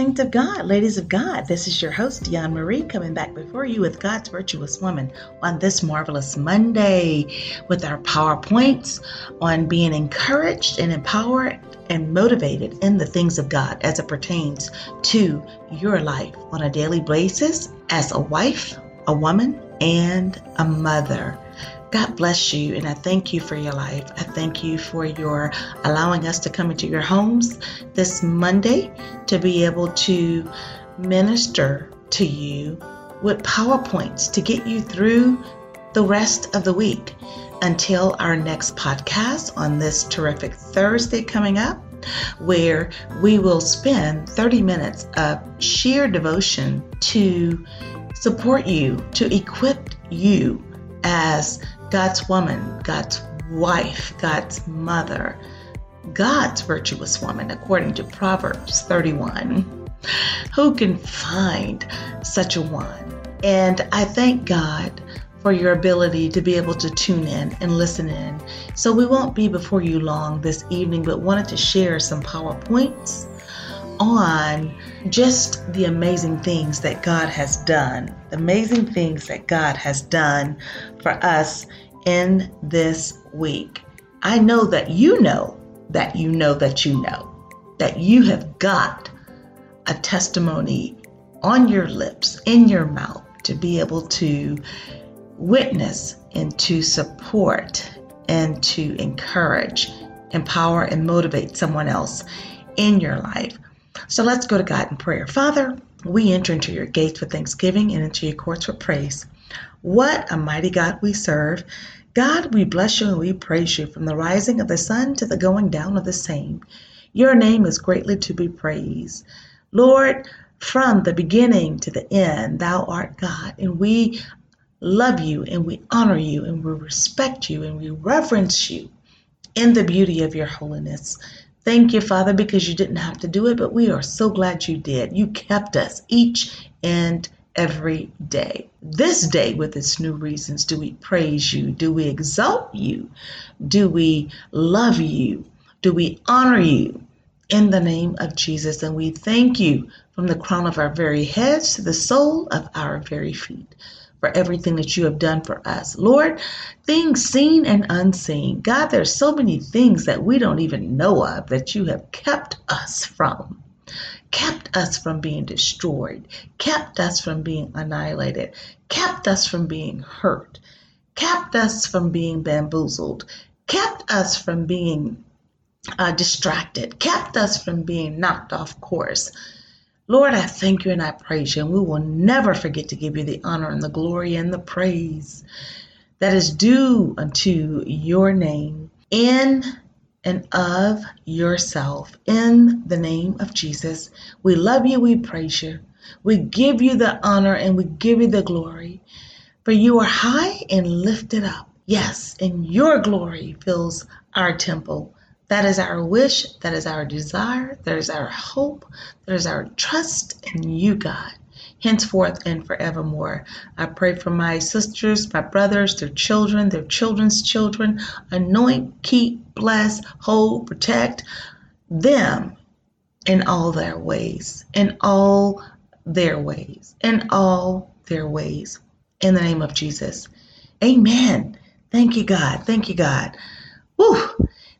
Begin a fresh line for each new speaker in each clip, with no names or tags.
of God, ladies of God. This is your host, Dion Marie, coming back before you with God's virtuous woman on this marvelous Monday with our PowerPoints on being encouraged and empowered and motivated in the things of God as it pertains to your life on a daily basis as a wife, a woman, and a mother. God bless you, and I thank you for your life. I thank you for your allowing us to come into your homes this Monday to be able to minister to you with PowerPoints to get you through the rest of the week until our next podcast on this terrific Thursday coming up, where we will spend 30 minutes of sheer devotion to support you, to equip you as God's woman, God's wife, God's mother, God's virtuous woman, according to Proverbs 31. Who can find such a one? And I thank God for your ability to be able to tune in and listen in. So we won't be before you long this evening, but wanted to share some PowerPoints on just the amazing things that God has done, the amazing things that God has done for us in this week. I know that you know that you know that you know that you have got a testimony on your lips, in your mouth, to be able to witness and to support and to encourage, empower, and motivate someone else in your life. So let's go to God in prayer. Father, we enter into your gates with thanksgiving and into your courts with praise. What a mighty God we serve. God, we bless you and we praise you from the rising of the sun to the going down of the same. Your name is greatly to be praised. Lord, from the beginning to the end, thou art God, and we love you and we honor you and we respect you and we reverence you in the beauty of your holiness. Thank you, Father, because you didn't have to do it, but we are so glad you did. You kept us each and every day. This day, with its new reasons, do we praise you? Do we exalt you? Do we love you? Do we honor you? In the name of Jesus. And we thank you from the crown of our very heads to the sole of our very feet for everything that you have done for us. Lord, things seen and unseen. God, there's so many things that we don't even know of that you have kept us from. Kept us from being destroyed, kept us from being annihilated, kept us from being hurt, kept us from being bamboozled, kept us from being uh, distracted, kept us from being knocked off course. Lord, I thank you and I praise you, and we will never forget to give you the honor and the glory and the praise that is due unto your name in and of yourself. In the name of Jesus, we love you, we praise you, we give you the honor, and we give you the glory. For you are high and lifted up. Yes, and your glory fills our temple. That is our wish. That is our desire. That is our hope. That is our trust in you, God, henceforth and forevermore. I pray for my sisters, my brothers, their children, their children's children. Anoint, keep, bless, hold, protect them in all their ways, in all their ways, in all their ways. In the name of Jesus. Amen. Thank you, God. Thank you, God. Woo.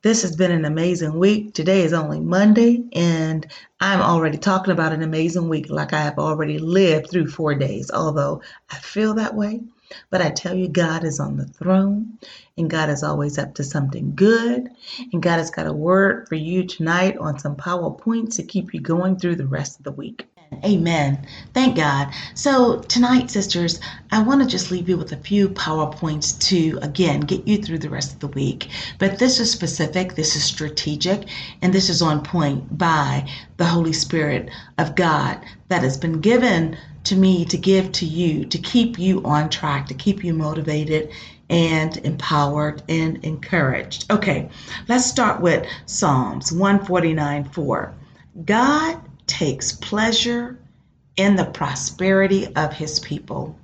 This has been an amazing week. Today is only Monday, and I'm already talking about an amazing week like I have already lived through four days, although I feel that way. But I tell you, God is on the throne, and God is always up to something good. And God has got a word for you tonight on some PowerPoints to keep you going through the rest of the week. Amen. Thank God. So, tonight, sisters, I want to just leave you with a few PowerPoints to, again, get you through the rest of the week. But this is specific, this is strategic, and this is on point by the Holy Spirit of God that has been given to me to give to you to keep you on track, to keep you motivated and empowered and encouraged. Okay, let's start with Psalms 149 4. God takes pleasure in the prosperity of his people.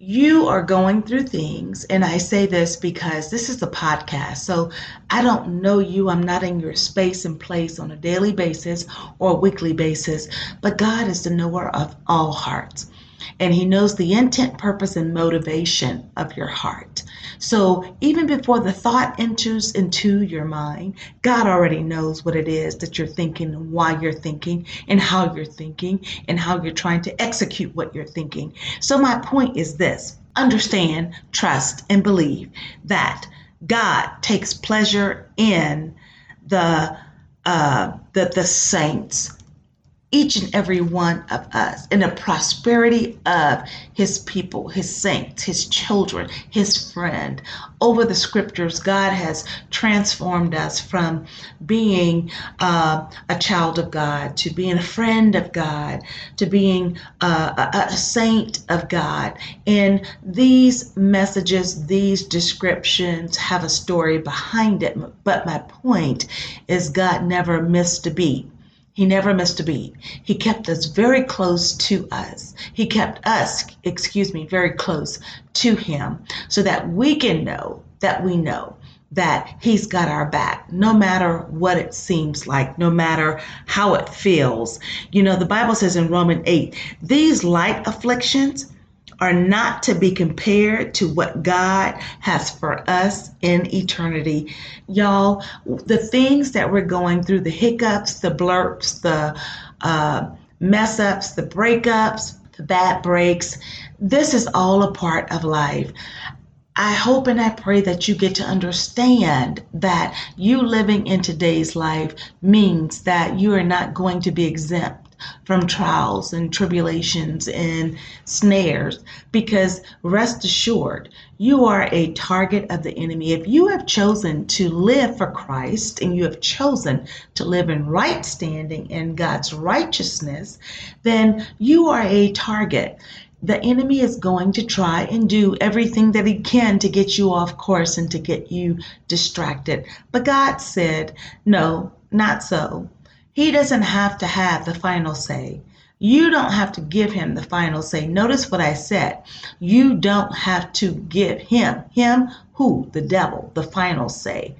you are going through things, and I say this because this is a podcast, so I don't know you. I'm not in your space and place on a daily basis or a weekly basis, but God is the knower of all hearts and He knows the intent, purpose, and motivation of your heart. So even before the thought enters into your mind, God already knows what it is that you're thinking why you're thinking and how you're thinking and how you're trying to execute what you're thinking. So my point is this understand, trust, and believe that God takes pleasure in the uh, the, the saints each and every one of us in the prosperity of his people, his saints, his children, his friend. Over the scriptures, God has transformed us from being uh, a child of God to being a friend of God to being uh, a, a saint of God. And these messages, these descriptions have a story behind it. But my point is, God never missed a beat. He never missed a beat. He kept us very close to us. He kept us, excuse me, very close to Him so that we can know that we know that He's got our back, no matter what it seems like, no matter how it feels. You know, the Bible says in Romans 8, these light afflictions are not to be compared to what God has for us in eternity. Y'all, the things that we're going through, the hiccups, the blurps, the uh, mess ups, the breakups, the bad breaks, this is all a part of life. I hope and I pray that you get to understand that you living in today's life means that you are not going to be exempt from trials and tribulations and snares because rest assured you are a target of the enemy if you have chosen to live for Christ and you have chosen to live in right standing in God's righteousness then you are a target the enemy is going to try and do everything that he can to get you off course and to get you distracted. But God said, No, not so. He doesn't have to have the final say. You don't have to give him the final say. Notice what I said. You don't have to give him, him who? The devil, the final say.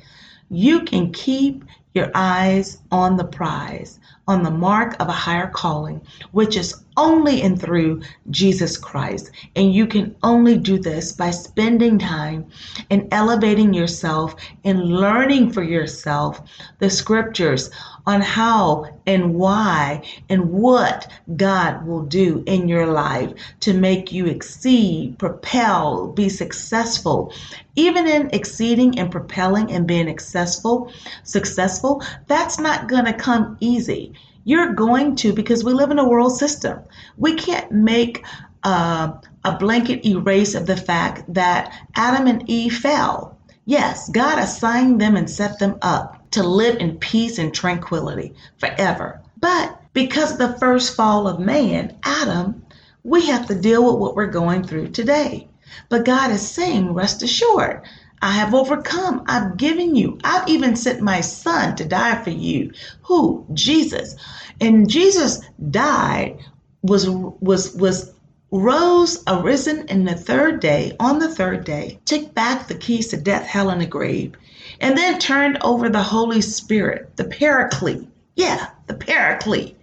You can keep your eyes on the prize, on the mark of a higher calling, which is only and through Jesus Christ. And you can only do this by spending time and elevating yourself and learning for yourself the scriptures on how and why and what God will do in your life to make you exceed, propel, be successful. Even in exceeding and propelling and being successful, successful, that's not going to come easy. You're going to because we live in a world system. We can't make uh, a blanket erase of the fact that Adam and Eve fell. Yes, God assigned them and set them up to live in peace and tranquility forever. But because of the first fall of man, Adam, we have to deal with what we're going through today. But God is saying, rest assured, I have overcome. I've given you. I've even sent my son to die for you. Who? Jesus. And Jesus died, was was was rose, arisen in the third day, on the third day, took back the keys to death, hell, and the grave, and then turned over the Holy Spirit, the Paraclete. Yeah, the Paraclete.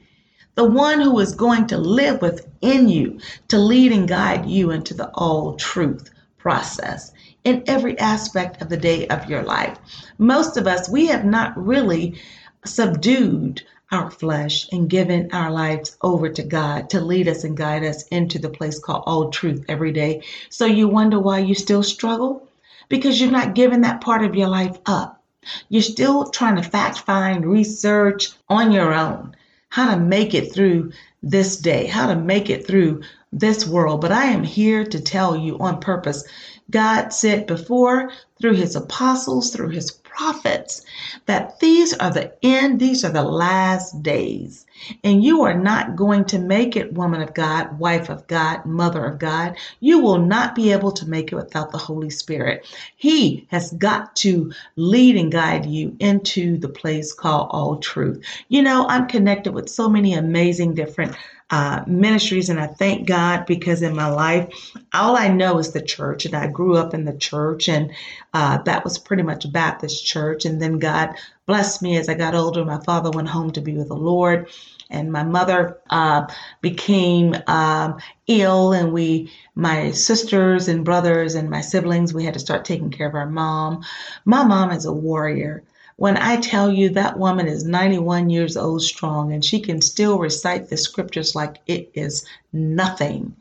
The one who is going to live within you to lead and guide you into the all truth process in every aspect of the day of your life. Most of us, we have not really subdued our flesh and given our lives over to God to lead us and guide us into the place called all truth every day. So you wonder why you still struggle? because you're not giving that part of your life up. You're still trying to fact find, research on your own how to make it through this day, how to make it through this world. But I am here to tell you on purpose God said before through his apostles, through his prophets that these are the end, these are the last days. And you are not going to make it, woman of God, wife of God, mother of God. You will not be able to make it without the Holy Spirit. He has got to lead and guide you into the place called all truth. You know, I'm connected with so many amazing different uh, ministries, and I thank God because in my life, all I know is the church, and I grew up in the church, and uh, that was pretty much Baptist church. And then God blessed me as I got older. My father went home to be with the Lord, and my mother uh, became um, ill, and we, my sisters and brothers and my siblings, we had to start taking care of our mom. My mom is a warrior. When I tell you that woman is 91 years old strong and she can still recite the scriptures like it is nothing,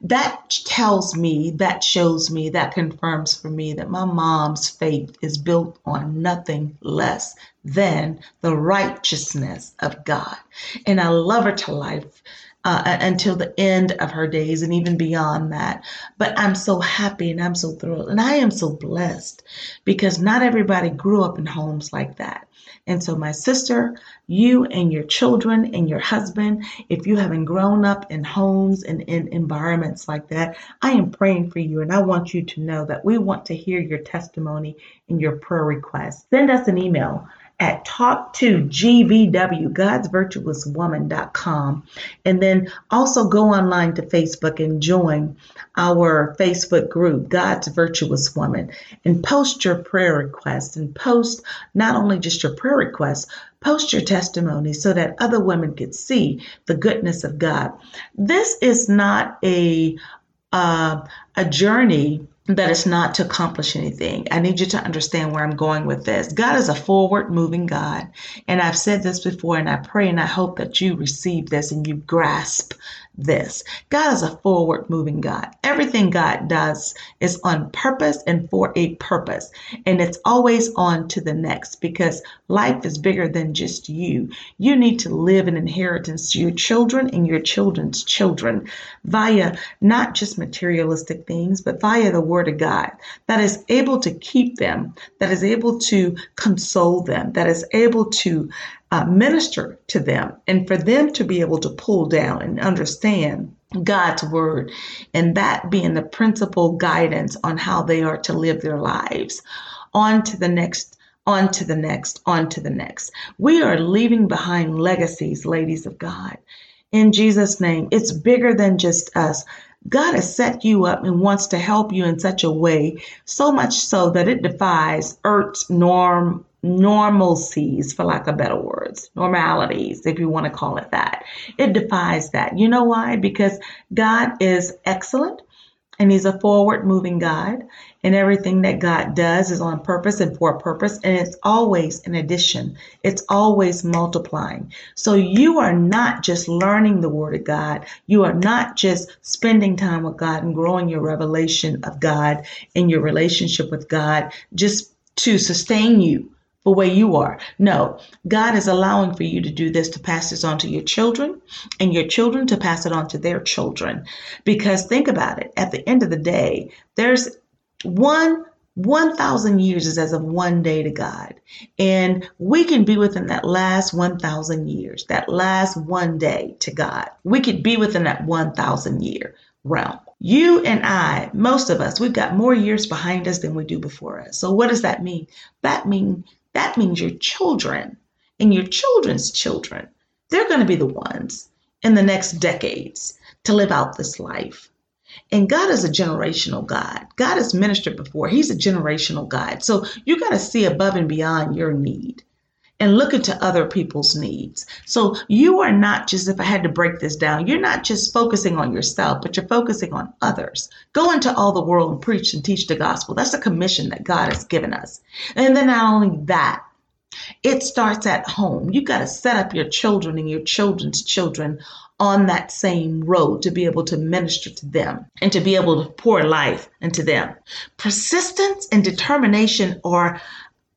that tells me, that shows me, that confirms for me that my mom's faith is built on nothing less than the righteousness of God. And I love her to life uh, until the end of her days and even beyond that. But I'm so happy and I'm so thrilled and I am so blessed because not everybody grew up in homes like that. And so, my sister, you and your children and your husband, if you haven't grown up in homes and in environments like that, I am praying for you. And I want you to know that we want to hear your testimony and your prayer requests. Send us an email at talk to GVW, God's Virtuous. And then also go online to Facebook and join our Facebook group, God's Virtuous Woman, and post your prayer requests and post not only just your prayer requests, post your testimony so that other women could see the goodness of God. This is not a uh, a journey that it's not to accomplish anything. I need you to understand where I'm going with this. God is a forward moving God. And I've said this before, and I pray and I hope that you receive this and you grasp this. God is a forward moving God. Everything God does is on purpose and for a purpose. And it's always on to the next because life is bigger than just you. You need to live an inheritance to your children and your children's children via not just materialistic things, but via the word of God that is able to keep them, that is able to console them, that is able to uh, minister to them and for them to be able to pull down and understand God's word and that being the principal guidance on how they are to live their lives. On to the next, on to the next, on to the next. We are leaving behind legacies, ladies of God. In Jesus' name, it's bigger than just us. God has set you up and wants to help you in such a way, so much so that it defies Earth's norm normalcies, for lack of better words, normalities, if you want to call it that. It defies that. You know why? Because God is excellent and He's a forward moving God, and everything that God does is on purpose and for a purpose, and it's always an addition, it's always multiplying. So you are not just learning the Word of God, you are not just spending time with God and growing your revelation of God and your relationship with God just to sustain you for where you are. No, God is allowing for you to do this to pass this on to your children and your children to pass it on to their children. Because think about it, at the end of the day, there's one 1,000 years is as of one day to God. And we can be within that last 1,000 years, that last one day to God. We could be within that 1,000 year realm. You and I, most of us, we've got more years behind us than we do before us. So what does that mean? That means that means your children and your children's children, they're going to be the ones in the next decades to live out this life. And God is a generational God. God has ministered before. He's a generational God. So you got to see above and beyond your need and look into other people's needs. So you are not just, if I had to break this down, you're not just focusing on yourself, but you're focusing on others. Go into all the world and preach and teach the gospel. That's a commission that God has given us. And then not only that, it starts at home. You got to set up your children and your children's children on that same road to be able to minister to them and to be able to pour life into them. Persistence and determination are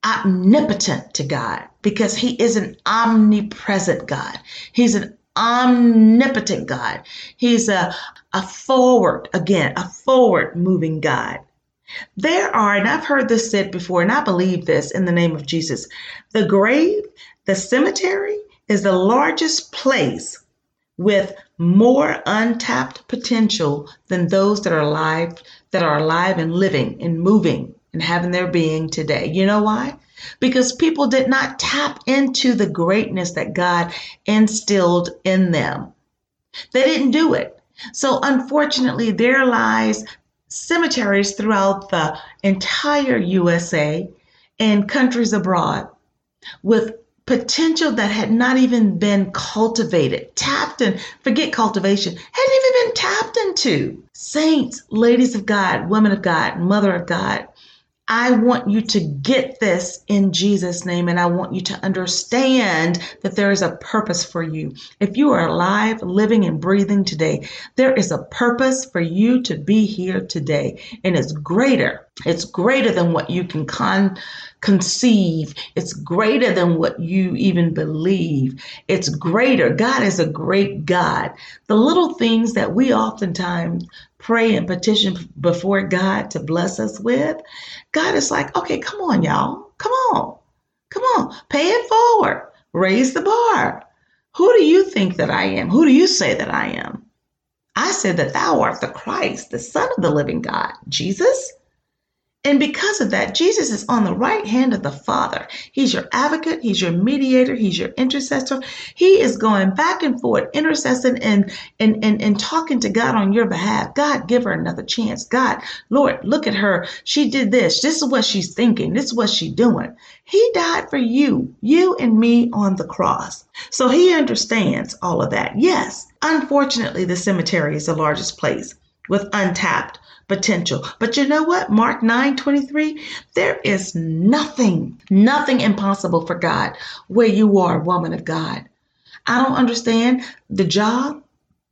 omnipotent to God because He is an omnipresent God. He's an omnipotent God. He's a, a forward, again, a forward moving God. There are, and I've heard this said before, and I believe this in the name of Jesus the grave, the cemetery, is the largest place with more untapped potential than those that are alive that are alive and living and moving and having their being today. You know why? Because people did not tap into the greatness that God instilled in them. They didn't do it. So unfortunately, there lies cemeteries throughout the entire USA and countries abroad with potential that had not even been cultivated, tapped and forget cultivation, hadn't even been tapped into. Saints, ladies of God, women of God, mother of God, I want you to get this in Jesus' name, and I want you to understand that there is a purpose for you. If you are alive, living, and breathing today, there is a purpose for you to be here today, and it's greater. It's greater than what you can con- conceive. It's greater than what you even believe. It's greater. God is a great God. The little things that we oftentimes pray and petition before God to bless us with, God is like, okay, come on, y'all. Come on. Come on. Pay it forward. Raise the bar. Who do you think that I am? Who do you say that I am? I said that thou art the Christ, the Son of the living God. Jesus? And because of that, Jesus is on the right hand of the Father. He's your advocate, he's your mediator, he's your intercessor. He is going back and forth, intercessing and, and, and, and talking to God on your behalf. God, give her another chance. God, Lord, look at her. She did this. This is what she's thinking. This is what she's doing. He died for you, you and me on the cross. So he understands all of that. Yes, unfortunately, the cemetery is the largest place with untapped potential. But you know what? Mark 9 23, there is nothing, nothing impossible for God where you are, woman of God. I don't understand the job,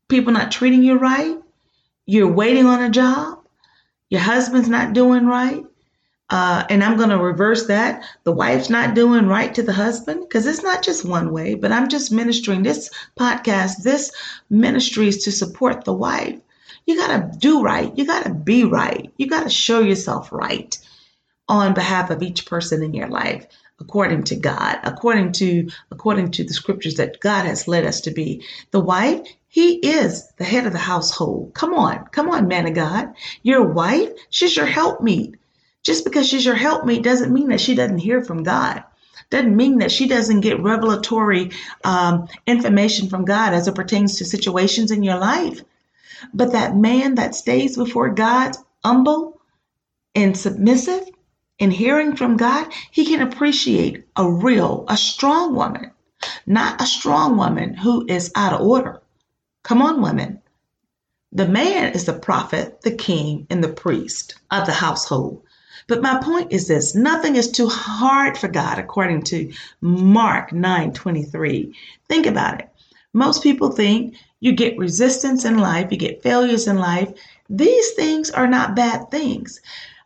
people not treating you right. You're waiting on a job. Your husband's not doing right. Uh, and I'm going to reverse that. The wife's not doing right to the husband because it's not just one way, but I'm just ministering this podcast. This ministry is to support the wife you got to do right. You got to be right. You got to show yourself right on behalf of each person in your life according to God, according to according to the scriptures that God has led us to be. The wife, he is the head of the household. Come on, come on, man of God. Your wife, she's your helpmeet. Just because she's your helpmeet doesn't mean that she doesn't hear from God. Doesn't mean that she doesn't get revelatory um, information from God as it pertains to situations in your life. But that man that stays before God humble and submissive and hearing from God, he can appreciate a real, a strong woman, not a strong woman who is out of order. Come on, women. The man is the prophet, the king, and the priest of the household. But my point is this nothing is too hard for God, according to Mark 9 23. Think about it. Most people think you get resistance in life, you get failures in life. These things are not bad things.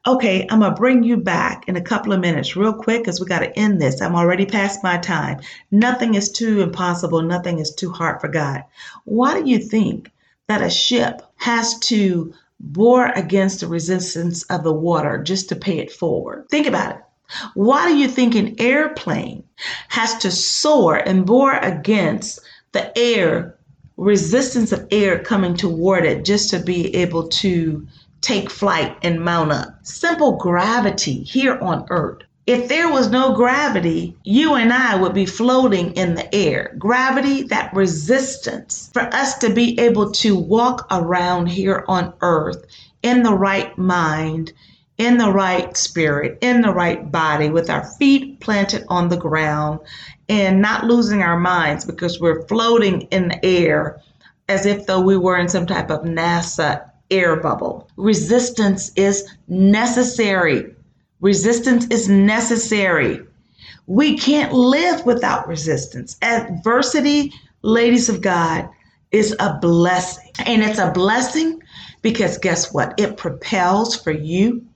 Okay, I'm going to bring you back in a couple of minutes, real quick, because we got to end this. I'm already past my time. Nothing is too impossible, nothing is too hard for God. Why do you think that a ship has to bore against the resistance of the water just to pay it forward? Think about it. Why do you think an airplane has to soar and bore against the air resistance of air coming toward it just to be able to take flight and mount up. Simple gravity here on Earth. If there was no gravity, you and I would be floating in the air. Gravity, that resistance for us to be able to walk around here on Earth in the right mind, in the right spirit, in the right body, with our feet planted on the ground and not losing our minds because we're floating in the air as if though we were in some type of NASA air bubble. Resistance is necessary. Resistance is necessary. We can't live without resistance. Adversity, ladies of God, is a blessing. And it's a blessing because guess what? It propels for you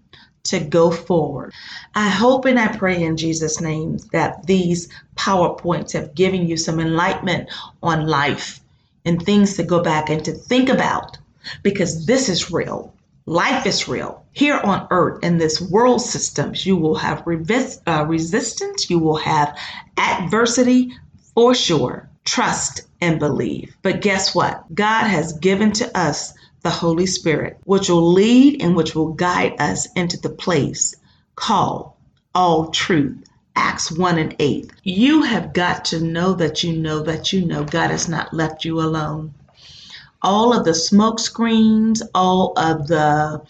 to go forward. I hope and I pray in Jesus' name that these PowerPoints have given you some enlightenment on life and things to go back and to think about because this is real. Life is real. Here on earth, in this world systems, you will have revis- uh, resistance, you will have adversity for sure. Trust and believe. But guess what? God has given to us the Holy Spirit, which will lead and which will guide us into the place called all truth. Acts 1 and 8. You have got to know that you know that you know God has not left you alone. All of the smoke screens, all of the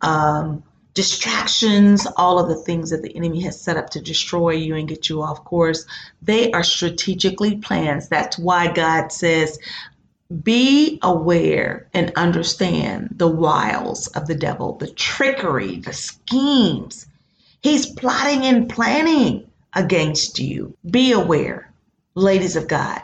um, distractions, all of the things that the enemy has set up to destroy you and get you off course, they are strategically planned. That's why God says, be aware and understand the wiles of the devil, the trickery, the schemes. He's plotting and planning against you. Be aware, ladies of God.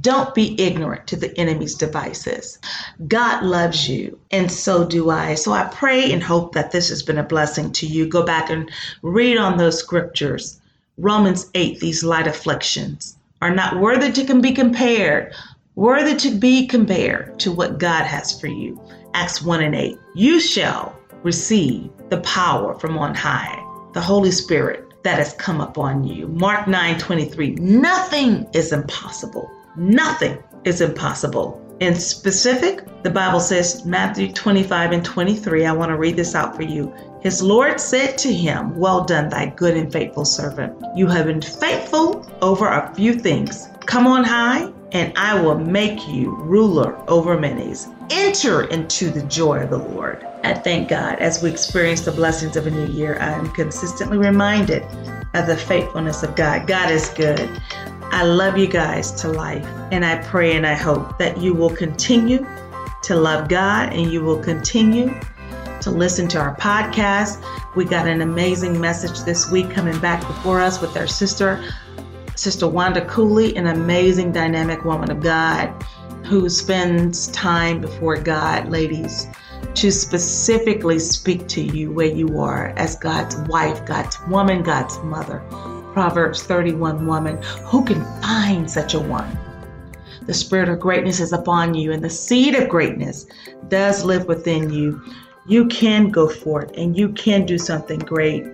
Don't be ignorant to the enemy's devices. God loves you, and so do I. So I pray and hope that this has been a blessing to you. Go back and read on those scriptures. Romans 8, these light afflictions are not worthy to be compared, worthy to be compared to what God has for you. Acts 1 and 8. You shall receive the power from on high, the Holy Spirit that has come upon you. Mark 9 23. Nothing is impossible Nothing is impossible. In specific, the Bible says, Matthew 25 and 23, I want to read this out for you. His Lord said to him, Well done, thy good and faithful servant. You have been faithful over a few things. Come on high, and I will make you ruler over many. Enter into the joy of the Lord. I thank God as we experience the blessings of a new year. I am consistently reminded of the faithfulness of God. God is good. I love you guys to life, and I pray and I hope that you will continue to love God and you will continue to listen to our podcast. We got an amazing message this week coming back before us with our sister, Sister Wanda Cooley, an amazing dynamic woman of God who spends time before God, ladies, to specifically speak to you where you are as God's wife, God's woman, God's mother. Proverbs 31 woman, who can find such a one? The spirit of greatness is upon you, and the seed of greatness does live within you. You can go forth and you can do something great